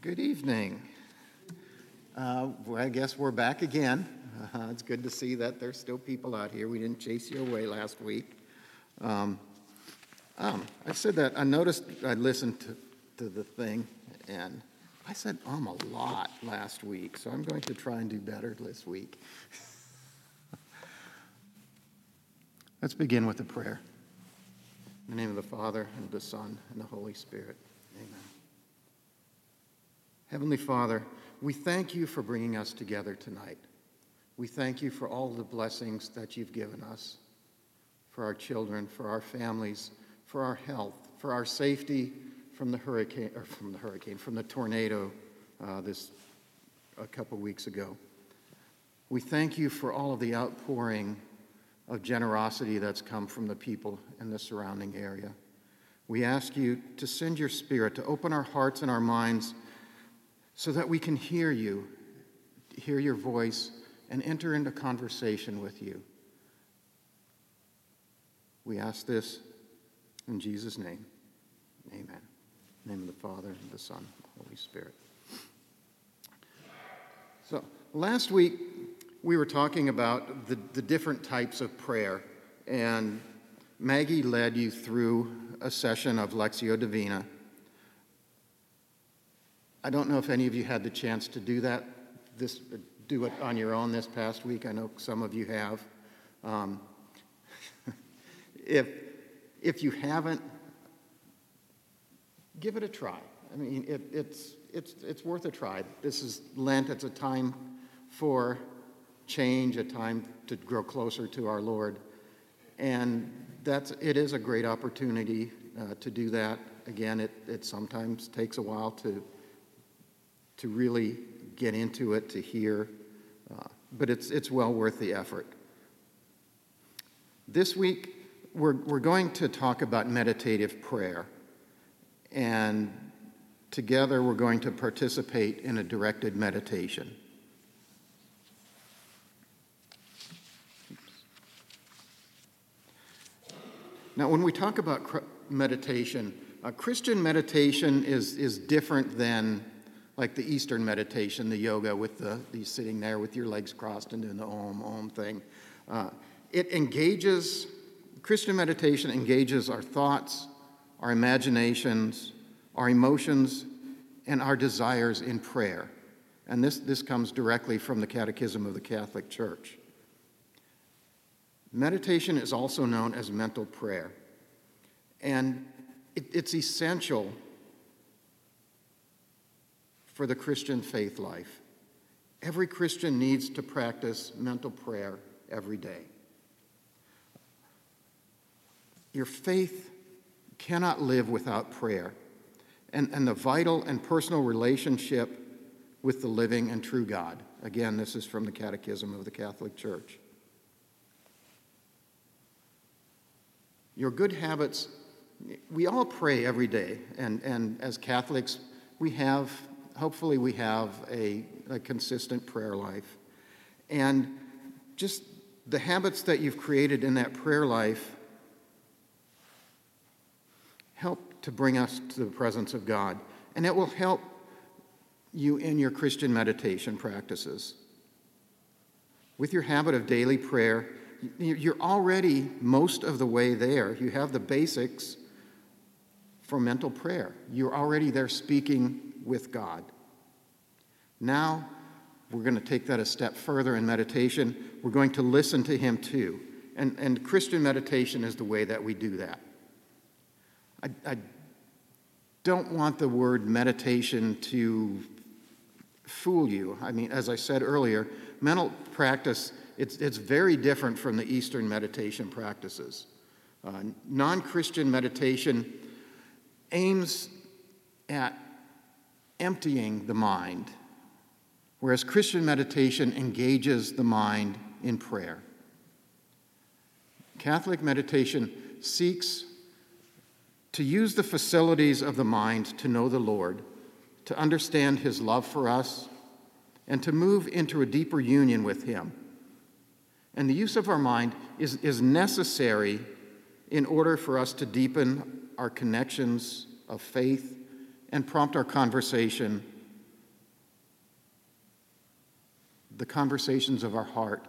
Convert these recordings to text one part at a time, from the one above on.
Good evening. Uh, well, I guess we're back again. Uh, it's good to see that there's still people out here. We didn't chase you away last week. Um, um, I said that, I noticed, I listened to, to the thing, and I said um a lot last week, so I'm going to try and do better this week. Let's begin with a prayer. In the name of the Father, and the Son, and the Holy Spirit. Heavenly Father, we thank you for bringing us together tonight. We thank you for all the blessings that you've given us, for our children, for our families, for our health, for our safety from the hurricane, or from the hurricane, from the tornado uh, this a couple weeks ago. We thank you for all of the outpouring of generosity that's come from the people in the surrounding area. We ask you to send your spirit to open our hearts and our minds so that we can hear you, hear your voice, and enter into conversation with you. We ask this in Jesus' name. Amen. Name of the Father, and the Son, and the Holy Spirit. So, last week we were talking about the, the different types of prayer, and Maggie led you through a session of Lectio Divina. I don't know if any of you had the chance to do that, this, do it on your own this past week. I know some of you have. Um, if, if you haven't, give it a try. I mean, it, it's, it's, it's worth a try. This is Lent, it's a time for change, a time to grow closer to our Lord. And that's, it is a great opportunity uh, to do that. Again, it, it sometimes takes a while to to really get into it, to hear, uh, but it's, it's well worth the effort. This week, we're, we're going to talk about meditative prayer, and together we're going to participate in a directed meditation. Now, when we talk about meditation, uh, Christian meditation is, is different than like the Eastern meditation, the yoga with the, the sitting there with your legs crossed and doing the om, om thing. Uh, it engages, Christian meditation engages our thoughts, our imaginations, our emotions, and our desires in prayer. And this, this comes directly from the Catechism of the Catholic Church. Meditation is also known as mental prayer. And it, it's essential for the Christian faith life. Every Christian needs to practice mental prayer every day. Your faith cannot live without prayer and, and the vital and personal relationship with the living and true God. Again, this is from the Catechism of the Catholic Church. Your good habits, we all pray every day, and, and as Catholics, we have hopefully we have a, a consistent prayer life. And just the habits that you've created in that prayer life help to bring us to the presence of God. And it will help you in your Christian meditation practices. With your habit of daily prayer, you're already most of the way there. You have the basics for mental prayer. You're already there speaking with God. Now, we're going to take that a step further in meditation. We're going to listen to Him too. And, and Christian meditation is the way that we do that. I, I don't want the word meditation to fool you. I mean, as I said earlier, mental practice, it's, it's very different from the Eastern meditation practices. Uh, non Christian meditation aims at emptying the mind, whereas Christian meditation engages the mind in prayer. Catholic meditation seeks to use the facilities of the mind to know the Lord, to understand his love for us, and to move into a deeper union with him. And the use of our mind is, is necessary in order for us to deepen our connections of faith and prompt our conversation, the conversations of our heart,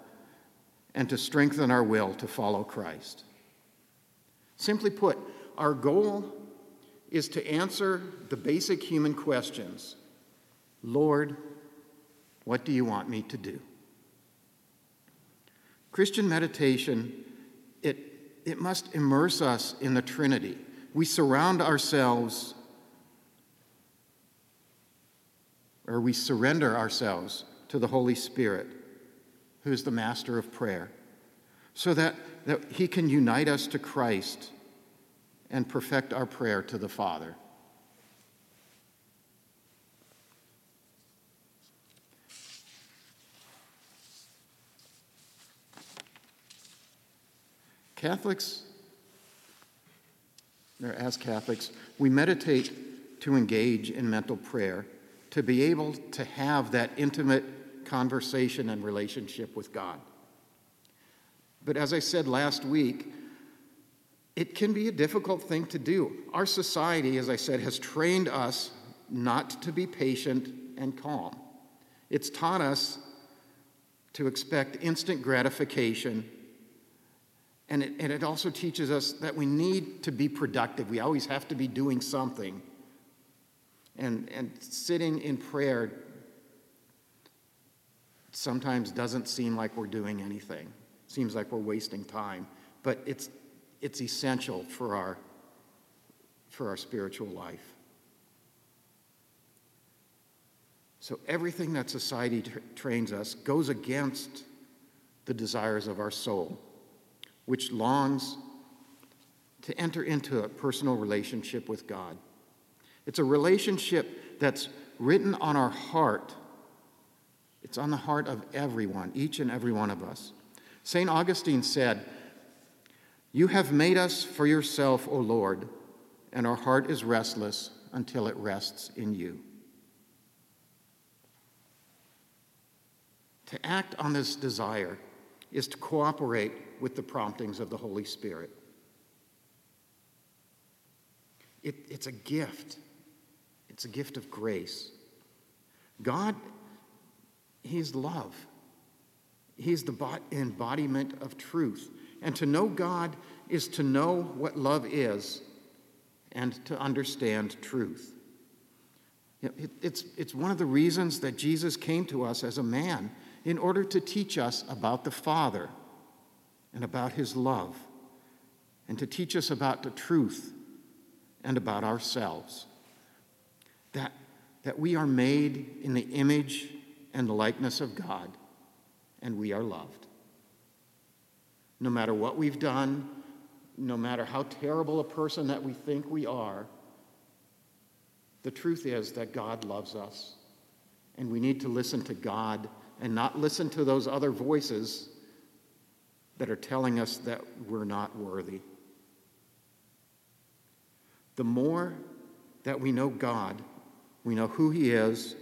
and to strengthen our will to follow Christ. Simply put, our goal is to answer the basic human questions Lord, what do you want me to do? Christian meditation, it, it must immerse us in the Trinity. We surround ourselves or we surrender ourselves to the Holy Spirit, who is the master of prayer, so that, that he can unite us to Christ and perfect our prayer to the Father. Catholics, or as Catholics, we meditate to engage in mental prayer, to be able to have that intimate conversation and relationship with God. But as I said last week, it can be a difficult thing to do. Our society, as I said, has trained us not to be patient and calm. It's taught us to expect instant gratification. And it, and it also teaches us that we need to be productive. We always have to be doing something. And, and sitting in prayer sometimes doesn't seem like we're doing anything. Seems like we're wasting time. But it's it's essential for our, for our spiritual life. So everything that society tra- trains us goes against the desires of our soul, which longs to enter into a personal relationship with God. It's a relationship that's written on our heart. It's on the heart of everyone, each and every one of us. St. Augustine said, you have made us for yourself, O Lord, and our heart is restless until it rests in you. To act on this desire is to cooperate with the promptings of the Holy Spirit. It, it's a gift, it's a gift of grace. God, He's love, He's the embodiment of truth. And to know God is to know what love is and to understand truth. It's, it's one of the reasons that Jesus came to us as a man in order to teach us about the Father and about his love and to teach us about the truth and about ourselves. That, that we are made in the image and the likeness of God and we are loved no matter what we've done, no matter how terrible a person that we think we are, the truth is that God loves us. And we need to listen to God and not listen to those other voices that are telling us that we're not worthy. The more that we know God, we know who He is,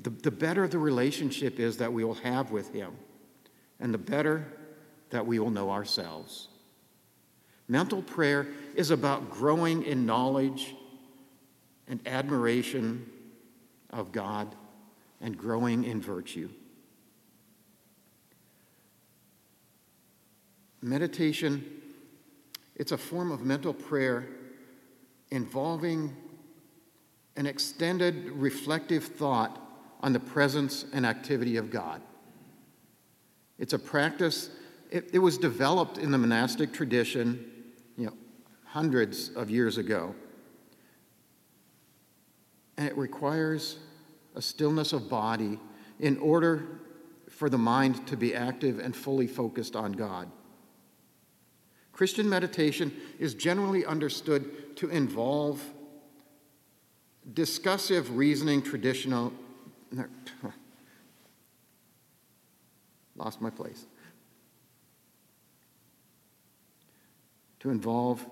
the, the better the relationship is that we will have with Him. And the better that we will know ourselves. Mental prayer is about growing in knowledge and admiration of God and growing in virtue. Meditation, it's a form of mental prayer involving an extended reflective thought on the presence and activity of God. It's a practice it, it was developed in the monastic tradition, you know, hundreds of years ago. And it requires a stillness of body in order for the mind to be active and fully focused on God. Christian meditation is generally understood to involve discussive reasoning, traditional. Lost my place. to involve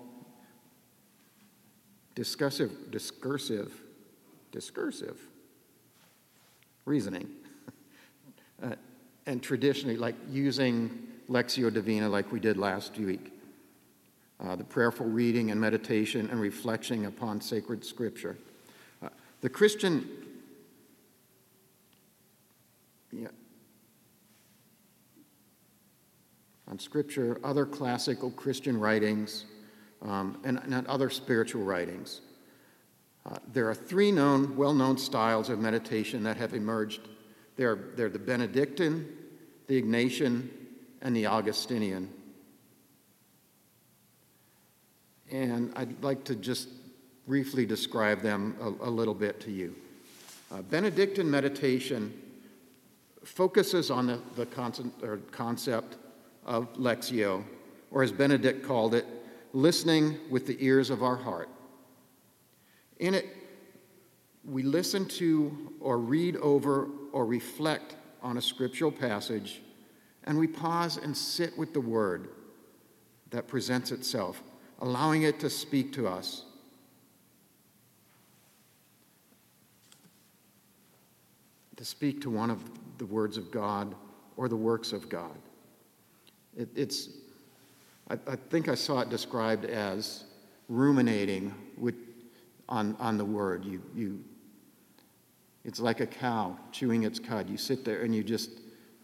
discursive, discursive, discursive reasoning. uh, and traditionally, like using Lectio Divina, like we did last week, uh, the prayerful reading and meditation and reflection upon sacred scripture. The Christian, yeah, on Scripture, other classical Christian writings, um, and, and, other spiritual writings. Uh, there are three known, well known styles of meditation that have emerged. They're, they're the Benedictine, the Ignatian, and the Augustinian. And I'd like to just briefly describe them a, a little bit to you. Uh, Benedictine meditation focuses on the, the concept, concept of lectio, or as Benedict called it, listening with the ears of our heart. In it, we listen to or read over or reflect on a scriptural passage, and we pause and sit with the word that presents itself, allowing it to speak to us. To speak to one of the words of God or the works of God. It, it's, I, I, think I saw it described as ruminating with, on, on the word. You, you, it's like a cow chewing its cud. You sit there and you just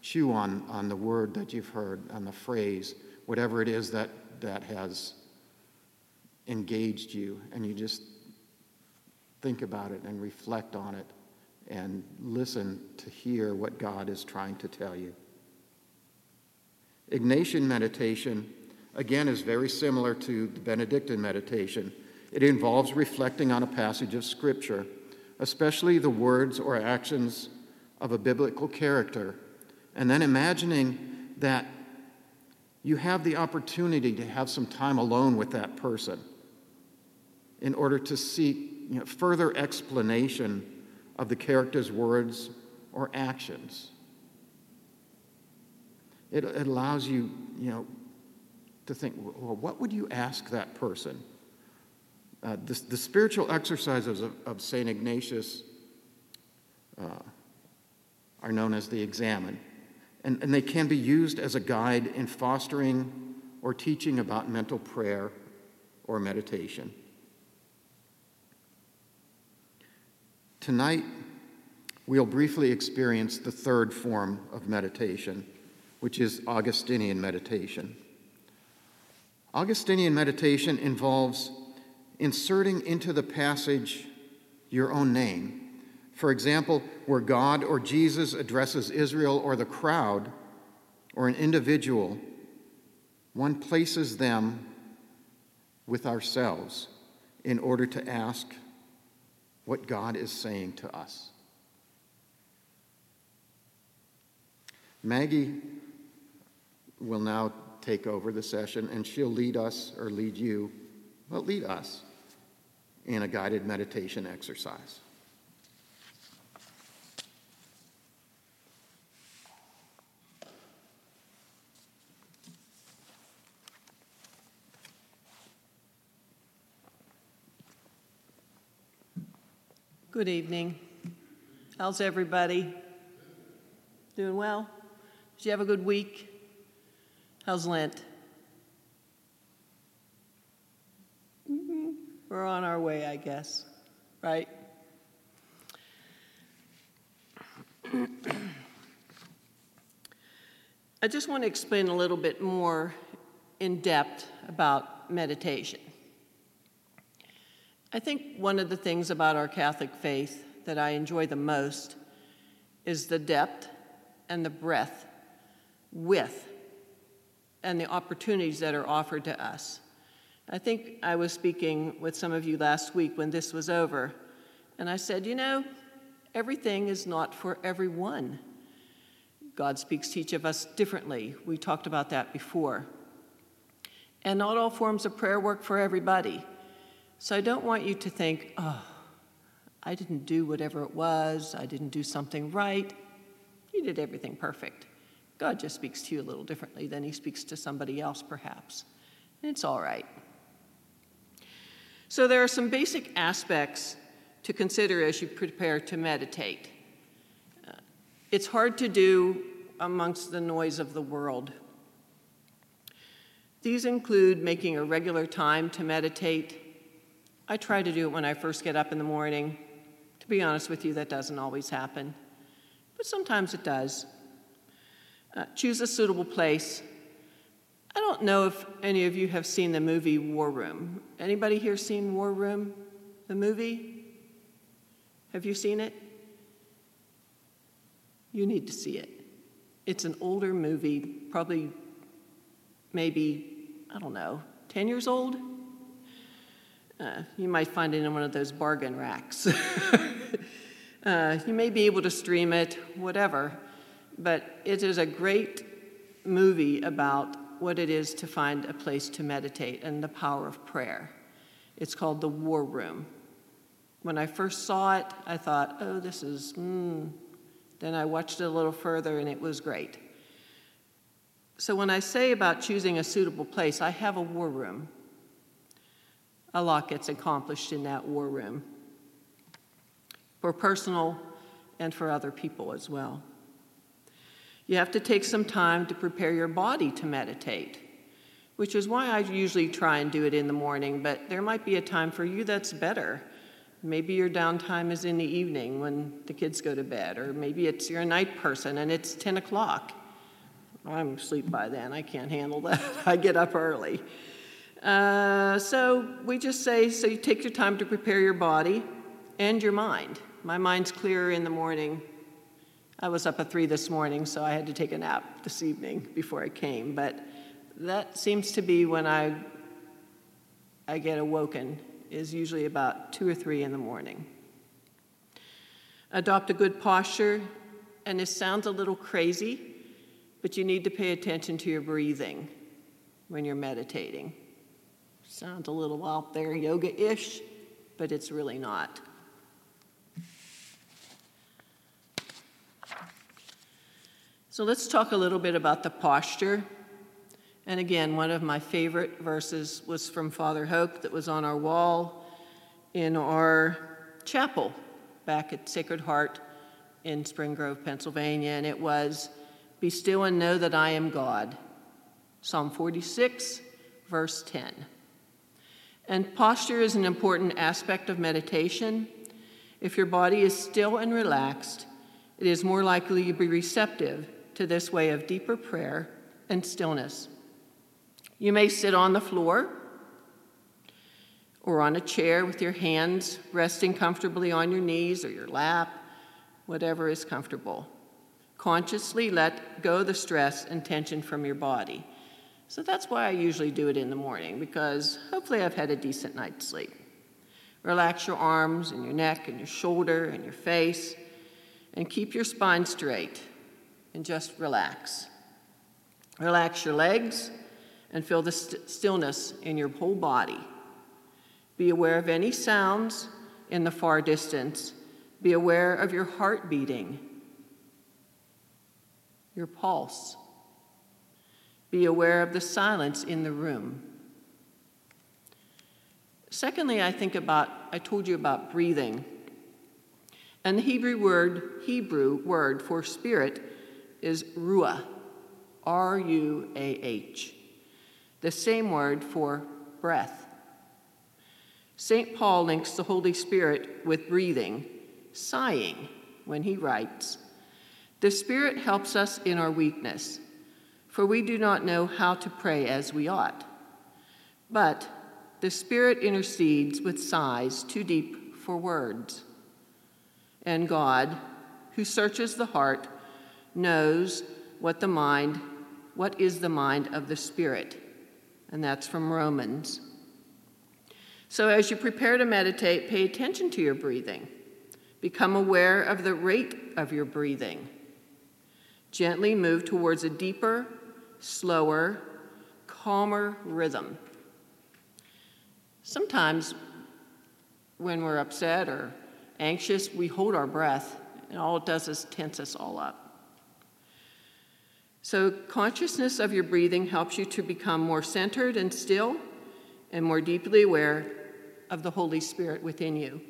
chew on, on the word that you've heard, on the phrase, whatever it is that, that has engaged you, and you just think about it and reflect on it and listen to hear what God is trying to tell you. Ignatian meditation, again, is very similar to the Benedictine meditation. It involves reflecting on a passage of Scripture, especially the words or actions of a biblical character, and then imagining that you have the opportunity to have some time alone with that person in order to seek you know, further explanation of the character's words or actions. It, it allows you, you know, to think, well, what would you ask that person? Uh, the, the, spiritual exercises of, of St. Ignatius uh, are known as the Examen, and, and they can be used as a guide in fostering or teaching about mental prayer or meditation. Tonight, we'll briefly experience the third form of meditation which is Augustinian meditation. Augustinian meditation involves inserting into the passage your own name. For example, where God or Jesus addresses Israel or the crowd or an individual, one places them with ourselves in order to ask what God is saying to us. Maggie will now take over the session and she'll lead us or lead you, but lead us in a guided meditation exercise. Good evening. How's everybody? Doing well? Did you have a good week? How's Lent? Mm-hmm. We're on our way, I guess, right? I just want to explain a little bit more in depth about meditation. I think one of the things about our Catholic faith that I enjoy the most is the depth and the breadth with and the opportunities that are offered to us. I think I was speaking with some of you last week when this was over, and I said, you know, everything is not for everyone. God speaks to each of us differently. We talked about that before. And not all forms of prayer work for everybody. So I don't want you to think, oh, I didn't do whatever it was, I didn't do something right. You did everything perfect. God just speaks to you a little differently than he speaks to somebody else, perhaps. And it's all right. So, there are some basic aspects to consider as you prepare to meditate. Uh, it's hard to do amongst the noise of the world. These include making a regular time to meditate. I try to do it when I first get up in the morning. To be honest with you, that doesn't always happen, but sometimes it does. Uh, choose a suitable place. I don't know if any of you have seen the movie War Room. Anybody here seen War Room, the movie? Have you seen it? You need to see it. It's an older movie, probably maybe, I don't know, 10 years old? Uh, you might find it in one of those bargain racks. uh, you may be able to stream it, whatever, but it is a great movie about what it is to find a place to meditate and the power of prayer. It's called The War Room. When I first saw it, I thought, oh, this is, mm. Then I watched it a little further and it was great. So when I say about choosing a suitable place, I have a war room. A lot gets accomplished in that war room for personal and for other people as well. You have to take some time to prepare your body to meditate, which is why I usually try and do it in the morning, but there might be a time for you that's better. Maybe your downtime is in the evening when the kids go to bed, or maybe it's you're a night person and it's 10 o'clock. I'm asleep by then. I can't handle that. I get up early. Uh, so we just say so you take your time to prepare your body and your mind. My mind's clearer in the morning I was up at three this morning, so I had to take a nap this evening before I came. But that seems to be when I, I get awoken, is usually about two or three in the morning. Adopt a good posture, and this sounds a little crazy, but you need to pay attention to your breathing when you're meditating. Sounds a little out there yoga ish, but it's really not. So let's talk a little bit about the posture. And again, one of my favorite verses was from Father Hope that was on our wall in our chapel back at Sacred Heart in Spring Grove, Pennsylvania. And it was, Be still and know that I am God. Psalm 46, verse 10. And posture is an important aspect of meditation. If your body is still and relaxed, it is more likely to be receptive to this way of deeper prayer and stillness. You may sit on the floor or on a chair with your hands resting comfortably on your knees or your lap, whatever is comfortable. Consciously let go the stress and tension from your body. So that's why I usually do it in the morning, because hopefully I've had a decent night's sleep. Relax your arms and your neck and your shoulder and your face, and keep your spine straight and just relax. Relax your legs and feel the st- stillness in your whole body. Be aware of any sounds in the far distance. Be aware of your heart beating, your pulse. Be aware of the silence in the room. Secondly, I think about, I told you about breathing. And the Hebrew word, Hebrew word for spirit is ruah, R U A H, the same word for breath. St. Paul links the Holy Spirit with breathing, sighing, when he writes, The Spirit helps us in our weakness, for we do not know how to pray as we ought. But the Spirit intercedes with sighs too deep for words. And God, who searches the heart, knows what the mind, what is the mind of the Spirit. And that's from Romans. So as you prepare to meditate, pay attention to your breathing. Become aware of the rate of your breathing. Gently move towards a deeper, slower, calmer rhythm. Sometimes when we're upset or anxious, we hold our breath, and all it does is tense us all up. So, consciousness of your breathing helps you to become more centered and still and more deeply aware of the Holy Spirit within you.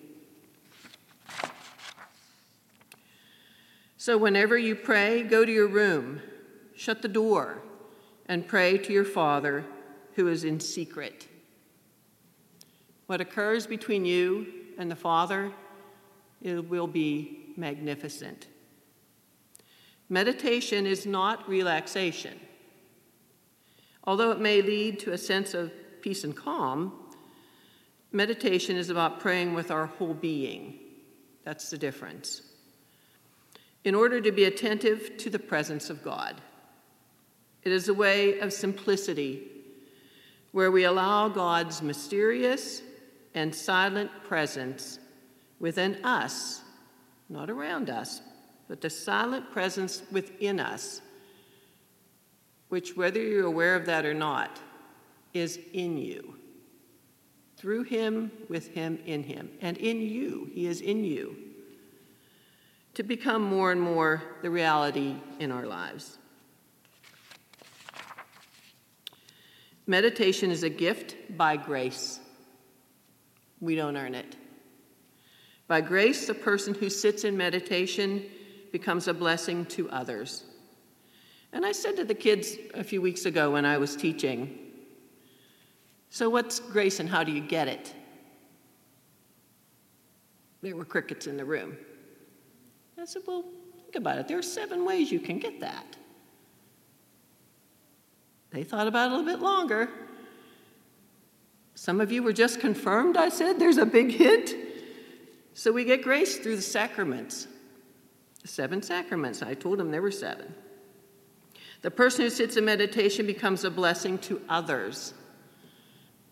So, whenever you pray, go to your room, shut the door, and pray to your Father who is in secret. What occurs between you and the Father it will be magnificent. Meditation is not relaxation, Although it may lead to a sense of peace and calm, meditation is about praying with our whole being. That's the difference. In order to be attentive to the presence of God, it is a way of simplicity where we allow God's mysterious and silent presence within us, not around us, but the silent presence within us, which, whether you're aware of that or not, is in you. Through Him, with Him, in Him, and in you. He is in you. To become more and more the reality in our lives. Meditation is a gift by grace. We don't earn it. By grace, the person who sits in meditation becomes a blessing to others. And I said to the kids a few weeks ago when I was teaching, So, what's grace and how do you get it? There were crickets in the room. I said, Well, think about it. There are seven ways you can get that. They thought about it a little bit longer. Some of you were just confirmed, I said. There's a big hint. So we get grace through the sacraments. The seven sacraments. I told them there were seven. The person who sits in meditation becomes a blessing to others,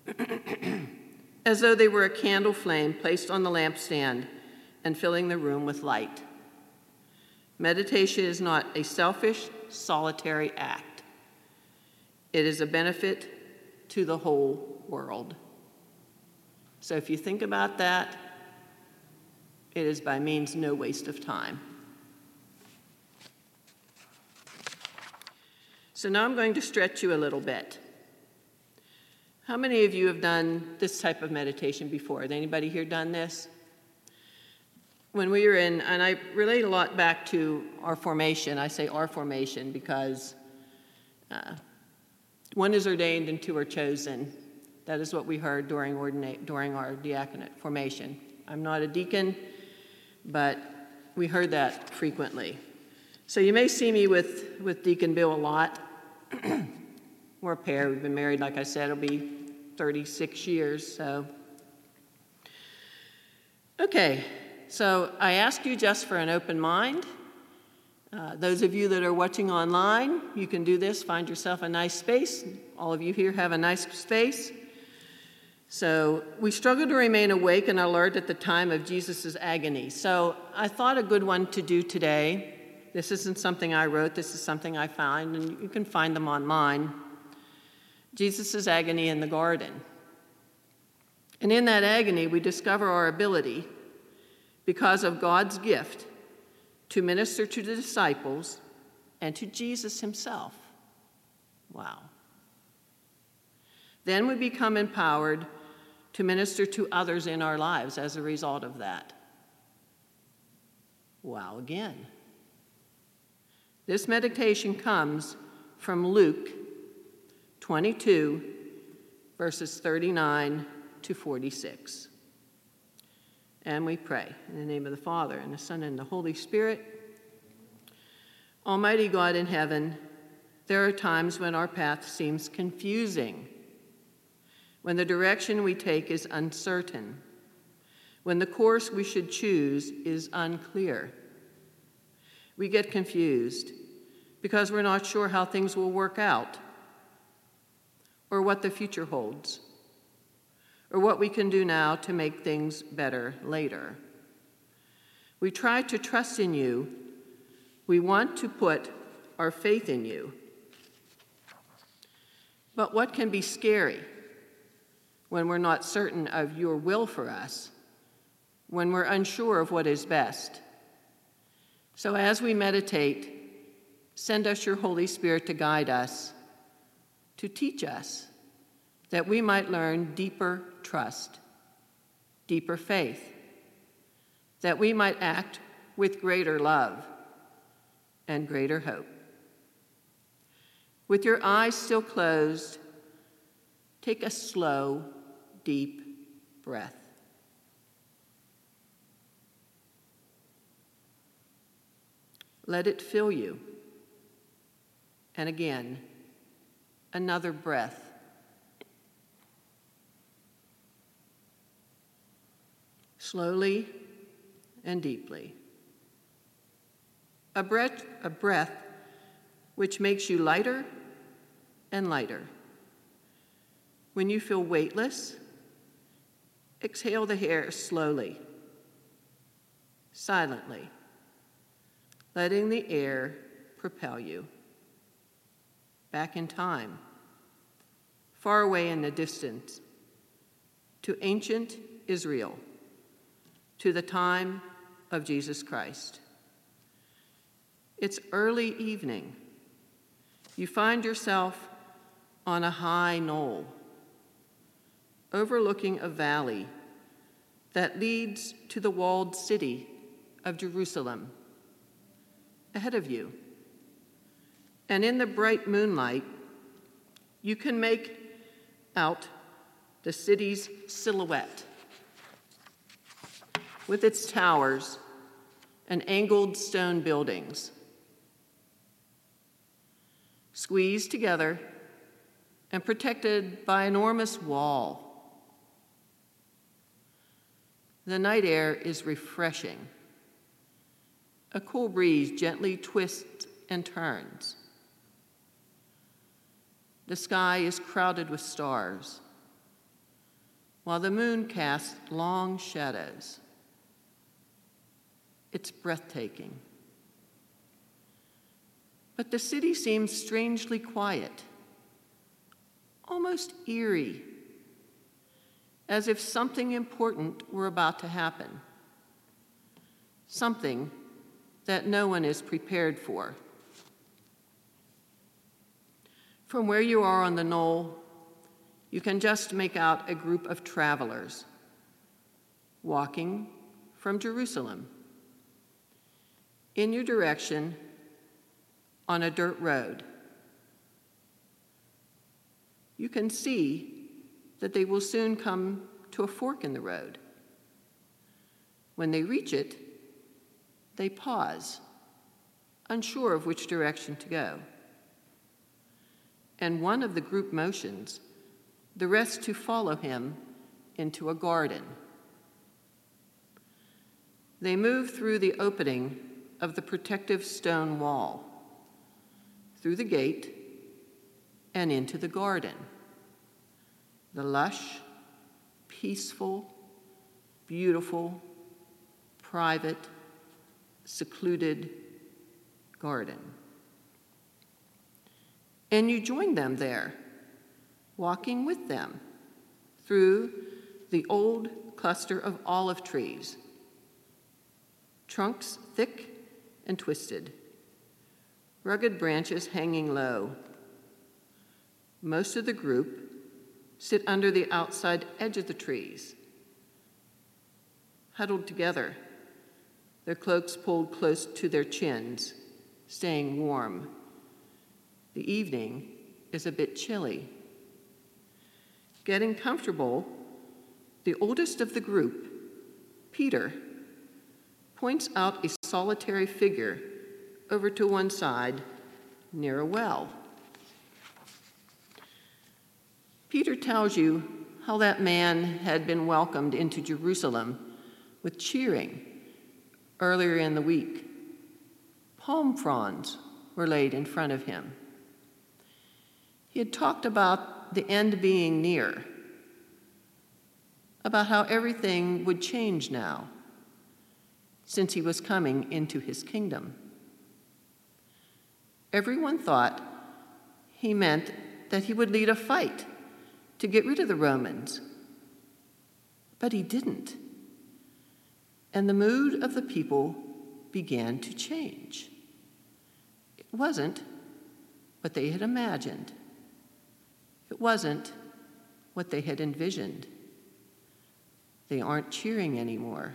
as though they were a candle flame placed on the lampstand and filling the room with light. Meditation is not a selfish, solitary act. It is a benefit to the whole world. So if you think about that, it is by means no waste of time. So now I'm going to stretch you a little bit. How many of you have done this type of meditation before? Has anybody here done this? When we were in, and I relate a lot back to our formation, I say our formation because uh, one is ordained and two are chosen. That is what we heard during, ordinate, during our diaconate formation. I'm not a deacon, but we heard that frequently. So you may see me with, with Deacon Bill a lot. We're a pair. We've been married, like I said, it'll be 36 years. So, okay. So I ask you just for an open mind uh, those of you that are watching online, you can do this. Find yourself a nice space. All of you here have a nice space. So, we struggle to remain awake and alert at the time of Jesus' agony. So, I thought a good one to do today. This isn't something I wrote, this is something I found, and you can find them online. Jesus' agony in the garden. And in that agony, we discover our ability, because of God's gift, to minister to the disciples and to Jesus himself. Wow. Then we become empowered to minister to others in our lives as a result of that. Wow, again. This meditation comes from Luke 22, verses 39 to 46. And we pray in the name of the Father, and the Son, and the Holy Spirit. Almighty God in heaven, there are times when our path seems confusing, when the direction we take is uncertain, when the course we should choose is unclear. We get confused because we're not sure how things will work out or what the future holds or what we can do now to make things better later. We try to trust in you. We want to put our faith in you. But what can be scary when we're not certain of your will for us, when we're unsure of what is best? So as we meditate, send us your Holy Spirit to guide us, to teach us that we might learn deeper trust, deeper faith, that we might act with greater love and greater hope. With your eyes still closed, take a slow, deep breath. Let it fill you. And again, another breath. Slowly and deeply. A breath, a breath which makes you lighter and lighter. When you feel weightless, exhale the air slowly, silently, letting the air propel you back in time, far away in the distance, to ancient Israel, to the time of Jesus Christ. It's early evening. You find yourself on a high knoll, overlooking a valley that leads to the walled city of Jerusalem. Ahead of you, and in the bright moonlight, you can make out the city's silhouette with its towers and angled stone buildings. Squeezed together and protected by enormous wall. The night air is refreshing. A cool breeze gently twists and turns. The sky is crowded with stars, while the moon casts long shadows. It's breathtaking. But the city seems strangely quiet, almost eerie, as if something important were about to happen, something that no one is prepared for. From where you are on the knoll, you can just make out a group of travelers walking from Jerusalem in your direction on a dirt road. You can see that they will soon come to a fork in the road. When they reach it, they pause, unsure of which direction to go and one of the group motions, the rest to follow him into a garden. They move through the opening of the protective stone wall, through the gate, and into the garden. The lush, peaceful, beautiful, private, secluded garden. And you join them there, walking with them through the old cluster of olive trees, trunks thick and twisted, rugged branches hanging low. Most of the group sit under the outside edge of the trees, huddled together, their cloaks pulled close to their chins, staying warm the evening is a bit chilly. Getting comfortable, the oldest of the group, Peter, points out a solitary figure over to one side near a well. Peter tells you how that man had been welcomed into Jerusalem with cheering earlier in the week. Palm fronds were laid in front of him. He had talked about the end being near, about how everything would change now, since he was coming into his kingdom. Everyone thought he meant that he would lead a fight to get rid of the Romans. But he didn't. And the mood of the people began to change. It wasn't what they had imagined. It wasn't what they had envisioned. They aren't cheering anymore.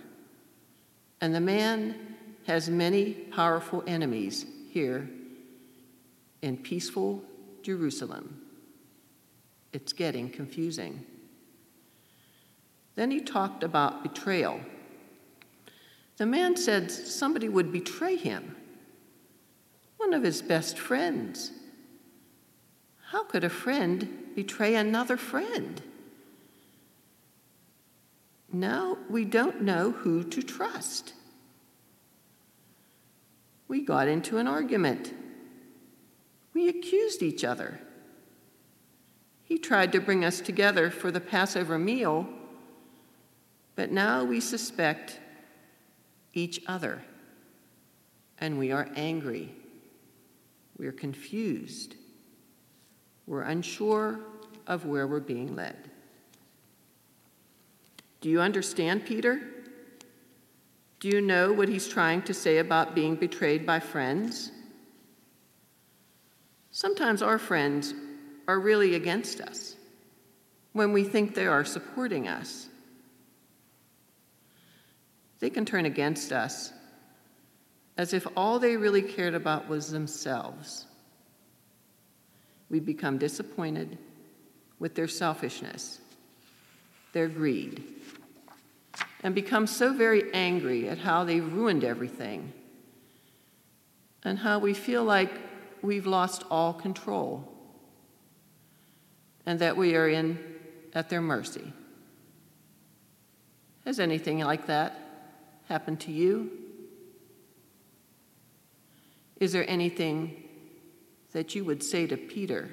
And the man has many powerful enemies here in peaceful Jerusalem. It's getting confusing. Then he talked about betrayal. The man said somebody would betray him, one of his best friends. How could a friend betray another friend? Now we don't know who to trust. We got into an argument. We accused each other. He tried to bring us together for the Passover meal, but now we suspect each other, and we are angry. We're confused. We're unsure of where we're being led. Do you understand, Peter? Do you know what he's trying to say about being betrayed by friends? Sometimes our friends are really against us when we think they are supporting us. They can turn against us as if all they really cared about was themselves. We become disappointed with their selfishness, their greed, and become so very angry at how they've ruined everything and how we feel like we've lost all control and that we are in at their mercy. Has anything like that happened to you? Is there anything that you would say to Peter?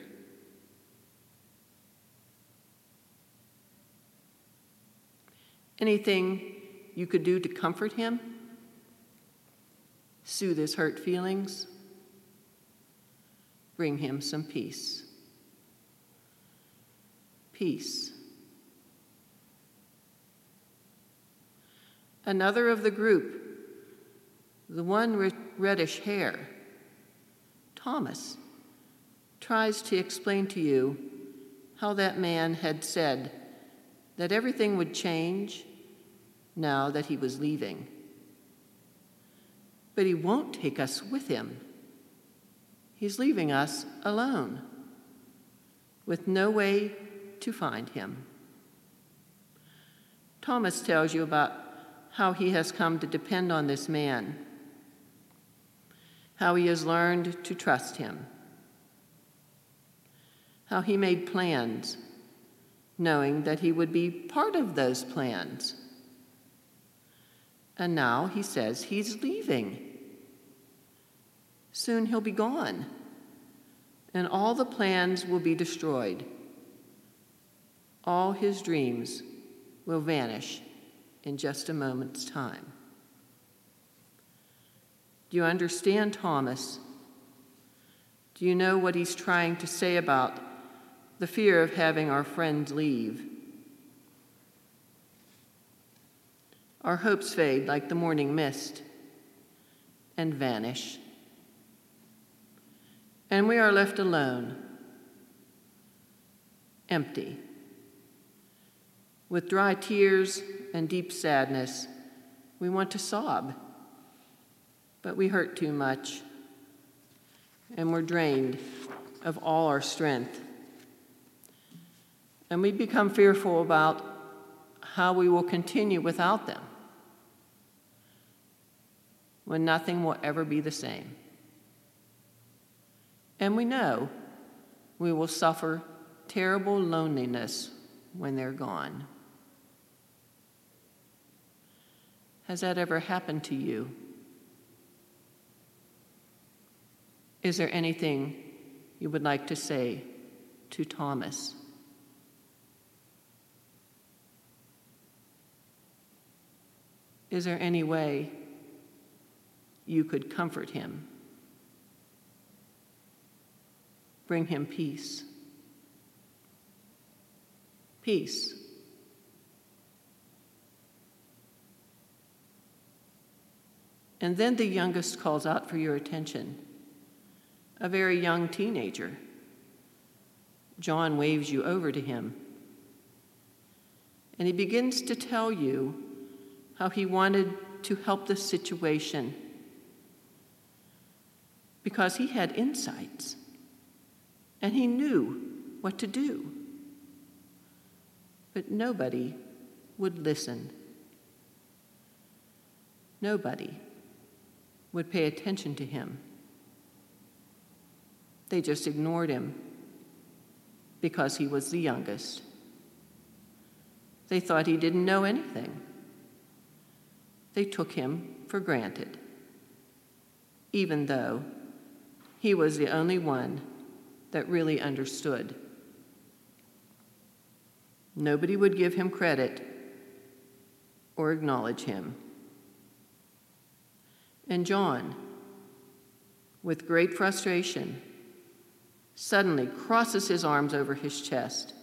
Anything you could do to comfort him? Soothe his hurt feelings? Bring him some peace. Peace. Another of the group, the one with reddish hair, Thomas, tries to explain to you how that man had said that everything would change now that he was leaving. But he won't take us with him. He's leaving us alone, with no way to find him. Thomas tells you about how he has come to depend on this man, how he has learned to trust him, how he made plans, knowing that he would be part of those plans and now he says he's leaving. Soon he'll be gone, and all the plans will be destroyed. All his dreams will vanish in just a moment's time. Do you understand, Thomas? Do you know what he's trying to say about the fear of having our friends leave? Our hopes fade like the morning mist and vanish. And we are left alone, empty. With dry tears and deep sadness, we want to sob, but we hurt too much, and we're drained of all our strength. And we become fearful about how we will continue without them when nothing will ever be the same. And we know we will suffer terrible loneliness when they're gone. Has that ever happened to you? Is there anything you would like to say to Thomas? Is there any way you could comfort him. Bring him peace. Peace. And then the youngest calls out for your attention, a very young teenager. John waves you over to him. And he begins to tell you how he wanted to help the situation because he had insights and he knew what to do. But nobody would listen. Nobody would pay attention to him. They just ignored him because he was the youngest. They thought he didn't know anything. They took him for granted, even though he was the only one that really understood. Nobody would give him credit or acknowledge him. And John, with great frustration, suddenly crosses his arms over his chest,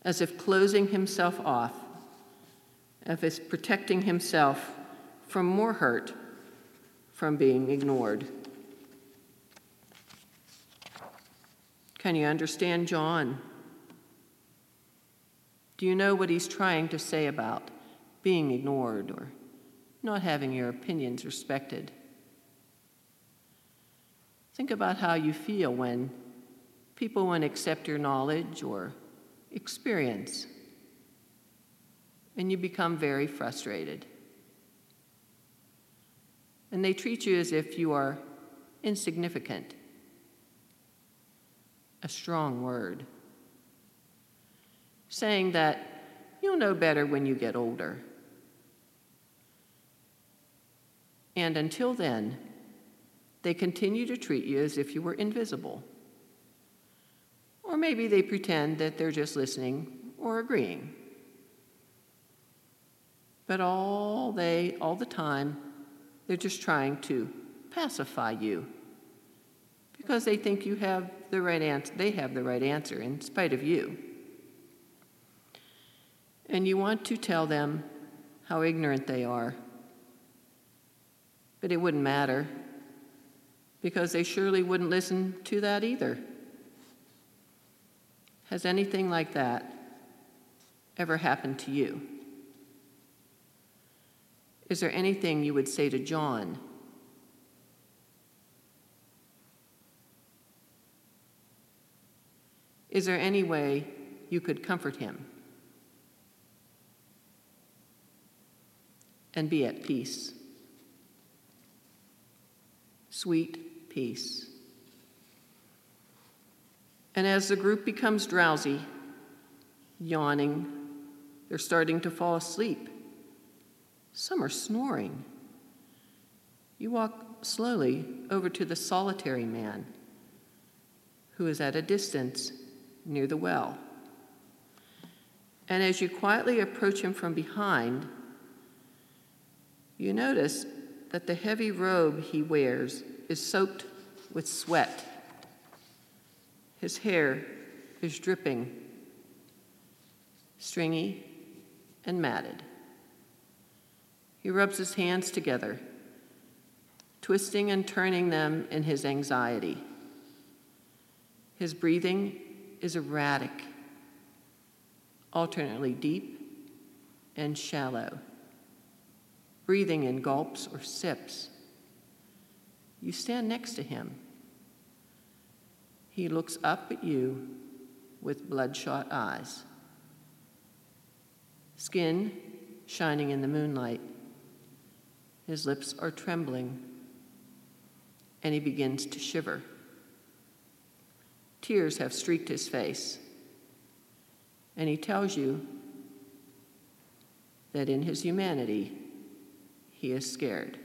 as if closing himself off, as if protecting himself from more hurt from being ignored. Can you understand John? Do you know what he's trying to say about being ignored or not having your opinions respected? Think about how you feel when people won't accept your knowledge or experience, and you become very frustrated. And they treat you as if you are insignificant. A strong word. Saying that you'll know better when you get older. And until then, they continue to treat you as if you were invisible. Or maybe they pretend that they're just listening or agreeing. But all they, all the time, they're just trying to pacify you because they think you have the right answer. They have the right answer in spite of you. And you want to tell them how ignorant they are. But it wouldn't matter because they surely wouldn't listen to that either. Has anything like that ever happened to you? Is there anything you would say to John? Is there any way you could comfort him and be at peace? Sweet peace. And as the group becomes drowsy, yawning, they're starting to fall asleep. Some are snoring. You walk slowly over to the solitary man who is at a distance near the well. And as you quietly approach him from behind, you notice that the heavy robe he wears is soaked with sweat. His hair is dripping, stringy, and matted. He rubs his hands together, twisting and turning them in his anxiety. His breathing is erratic, alternately deep and shallow, breathing in gulps or sips. You stand next to him. He looks up at you with bloodshot eyes. Skin shining in the moonlight. His lips are trembling, and he begins to shiver. Tears have streaked his face, and he tells you that in his humanity, he is scared.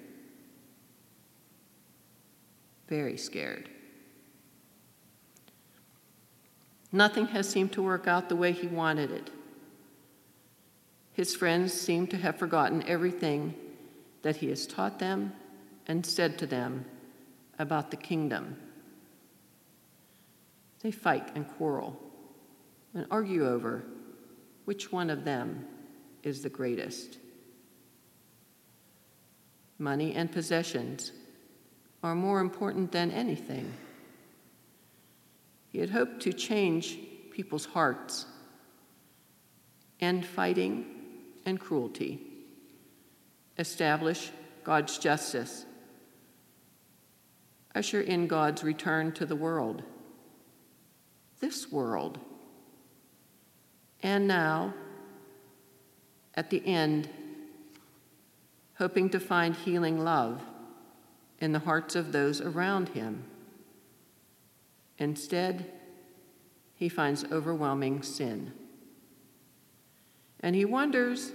Very scared. Nothing has seemed to work out the way he wanted it. His friends seem to have forgotten everything that he has taught them and said to them about the kingdom. They fight and quarrel and argue over which one of them is the greatest. Money and possessions are more important than anything. He had hoped to change people's hearts, end fighting and cruelty, establish God's justice, usher in God's return to the world, this world. And now, at the end, hoping to find healing love in the hearts of those around him. Instead, he finds overwhelming sin. And he wonders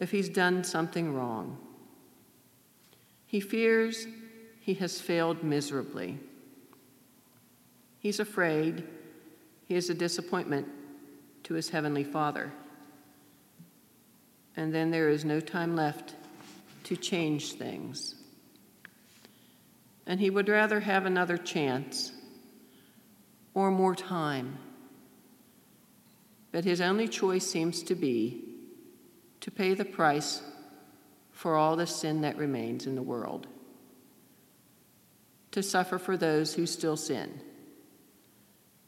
if he's done something wrong. He fears he has failed miserably. He's afraid he is a disappointment to his heavenly Father. And then there is no time left to change things. And he would rather have another chance or more time. But his only choice seems to be to pay the price for all the sin that remains in the world, to suffer for those who still sin,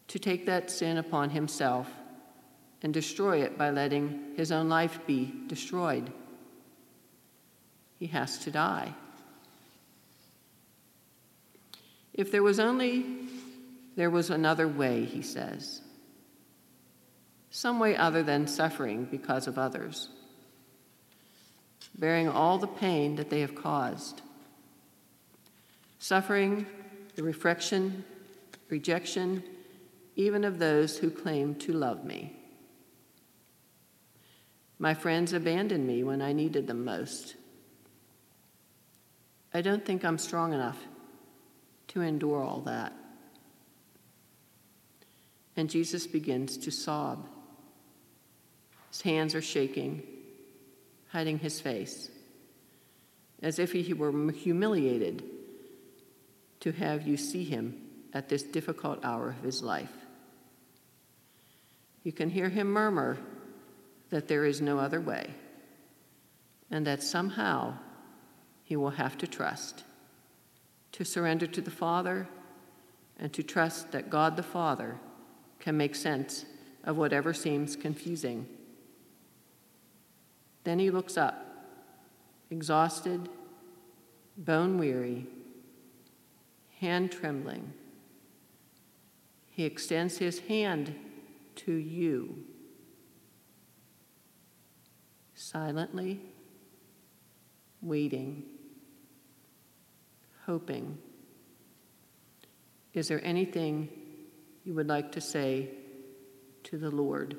to take that sin upon himself and destroy it by letting his own life be destroyed. He has to die. If there was only there was another way, he says. Some way other than suffering because of others, bearing all the pain that they have caused, suffering the reflection, rejection, even of those who claim to love me. My friends abandoned me when I needed them most. I don't think I'm strong enough to endure all that. And Jesus begins to sob. His hands are shaking, hiding his face, as if he were humiliated to have you see him at this difficult hour of his life. You can hear him murmur that there is no other way, and that somehow he will have to trust, to surrender to the Father, and to trust that God the Father can make sense of whatever seems confusing. Then he looks up, exhausted, bone weary, hand trembling. He extends his hand to you. Silently, waiting, hoping. Is there anything you would like to say to the Lord?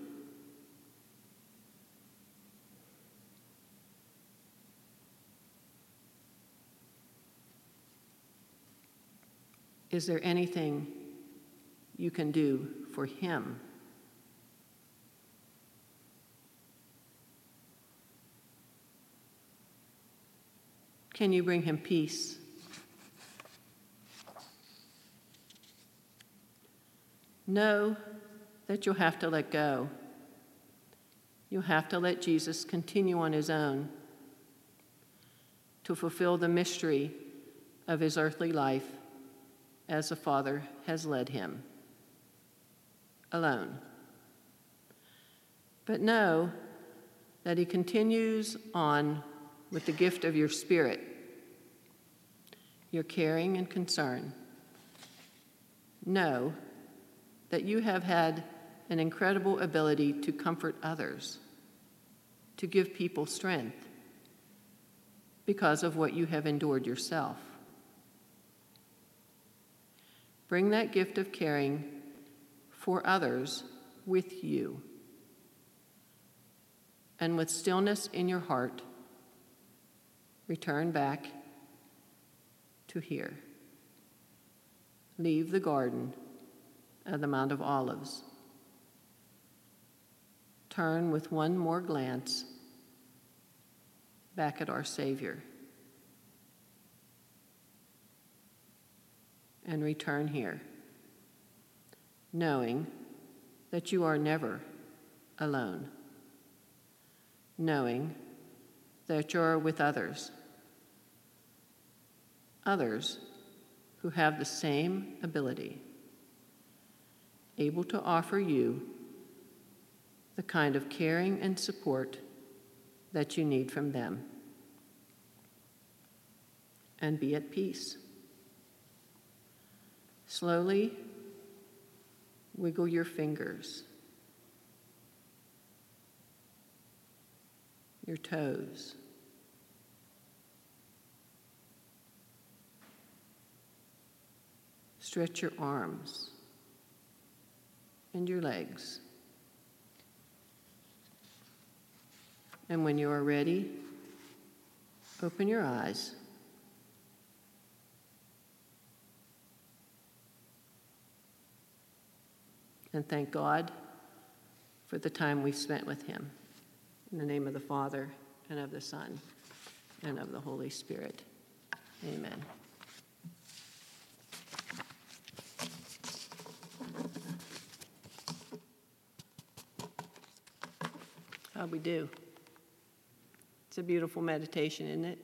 Is there anything you can do for Him? Can you bring Him peace? Know that you'll have to let go. You'll have to let Jesus continue on his own to fulfill the mystery of his earthly life as the Father has led him. Alone. But know that he continues on with the gift of your spirit, your caring and concern. Know that you have had an incredible ability to comfort others, to give people strength because of what you have endured yourself. Bring that gift of caring for others with you. And with stillness in your heart, return back to here. Leave the garden at the Mount of Olives. Turn with one more glance back at our Savior. And return here, knowing that you are never alone, knowing that you're with others, others who have the same ability able to offer you the kind of caring and support that you need from them. And be at peace. Slowly wiggle your fingers, your toes. Stretch your arms. and your legs. And when you are ready, open your eyes. And thank God for the time we've spent with Him. In the name of the Father, and of the Son, and of the Holy Spirit. Amen. How we do? It's a beautiful meditation, isn't it?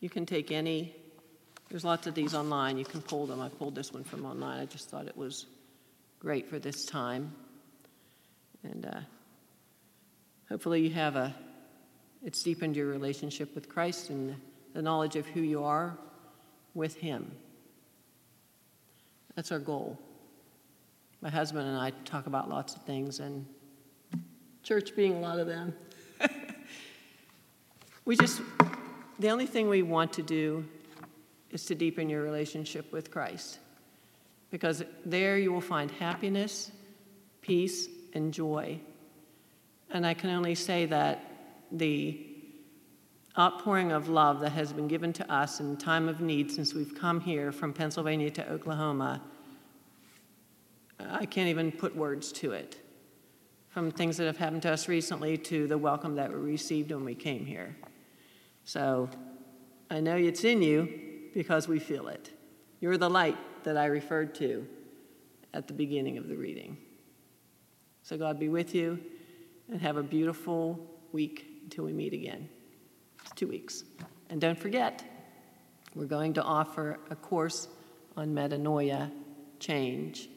You can take any, there's lots of these online. You can pull them. I pulled this one from online. I just thought it was great for this time. And uh, hopefully, you have a, it's deepened your relationship with Christ and the knowledge of who you are with Him. That's our goal. My husband and I talk about lots of things, and church being a lot of them. we just, the only thing we want to do is to deepen your relationship with Christ. Because there you will find happiness, peace, and joy. And I can only say that the outpouring of love that has been given to us in time of need since we've come here from Pennsylvania to Oklahoma, I can't even put words to it from things that have happened to us recently to the welcome that we received when we came here. So I know it's in you because we feel it. You're the light that I referred to at the beginning of the reading. So God be with you and have a beautiful week until we meet again. It's two weeks. And don't forget, we're going to offer a course on metanoia change.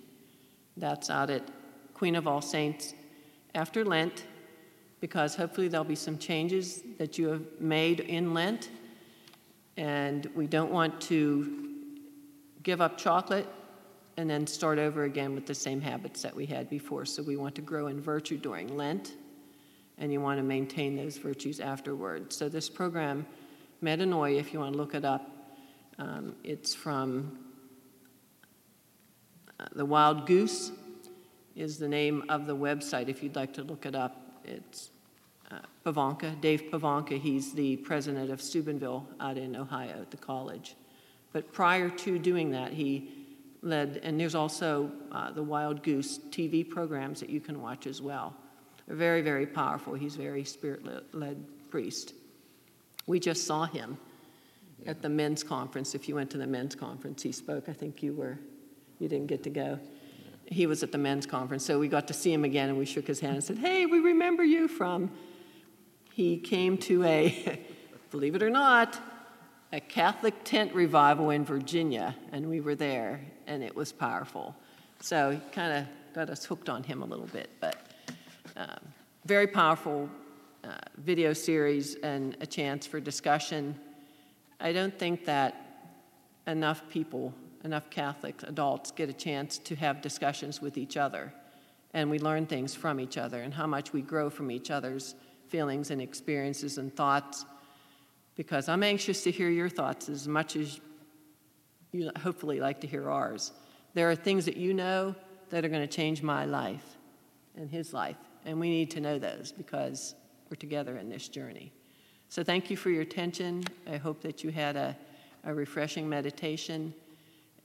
That's out at Queen of All Saints after Lent, because hopefully there'll be some changes that you have made in Lent. And we don't want to give up chocolate and then start over again with the same habits that we had before. So we want to grow in virtue during Lent, and you want to maintain those virtues afterward. So this program, Metanoia, if you want to look it up, um, it's from uh, the Wild Goose is the name of the website if you'd like to look it up. It's uh, Pivonka, Dave Pivonka. He's the president of Steubenville out in Ohio at the college. But prior to doing that, he led, and there's also uh, the Wild Goose TV programs that you can watch as well. They're very, very powerful. He's very spirit led priest. We just saw him yeah. at the men's conference. If you went to the men's conference, he spoke. I think you were, you didn't get to go he was at the men's conference, so we got to see him again and we shook his hand and said, Hey, we remember you from. He came to a, believe it or not, a Catholic tent revival in Virginia, and we were there, and it was powerful. So kind of got us hooked on him a little bit, but um, very powerful uh, video series and a chance for discussion. I don't think that enough people enough Catholic adults get a chance to have discussions with each other. And we learn things from each other and how much we grow from each other's feelings and experiences and thoughts. Because I'm anxious to hear your thoughts as much as you hopefully like to hear ours. There are things that you know that are going to change my life and his life. And we need to know those because we're together in this journey. So thank you for your attention. I hope that you had a, a refreshing meditation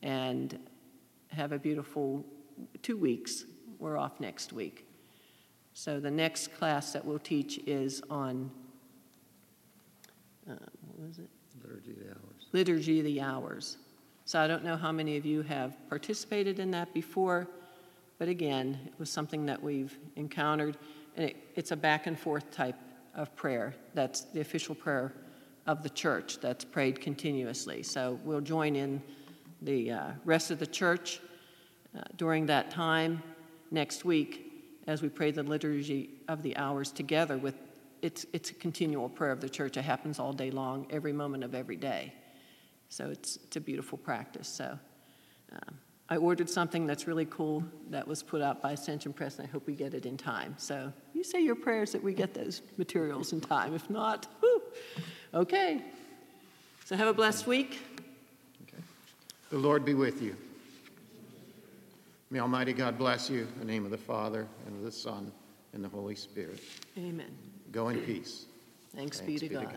and have a beautiful two weeks. We're off next week. So the next class that we'll teach is on, uh, what was it? Liturgy of the Hours. Liturgy of the Hours. So I don't know how many of you have participated in that before, but again, it was something that we've encountered, and it, it's a back and forth type of prayer. That's the official prayer of the church that's prayed continuously. So we'll join in the uh, rest of the church uh, during that time next week as we pray the liturgy of the hours together with it's, it's a continual prayer of the church. It happens all day long every moment of every day. So it's, it's a beautiful practice. So um, i ordered something that's really cool that was put out by ascension press and i hope we get it in time. So you say your prayers that we get those materials in time. If not whew, okay. So have a blessed week. Okay. the Lord be with you. May Almighty God bless you. In the name of the Father, and of the Son, and the Holy Spirit. Amen. Go in peace. Thanks be to God.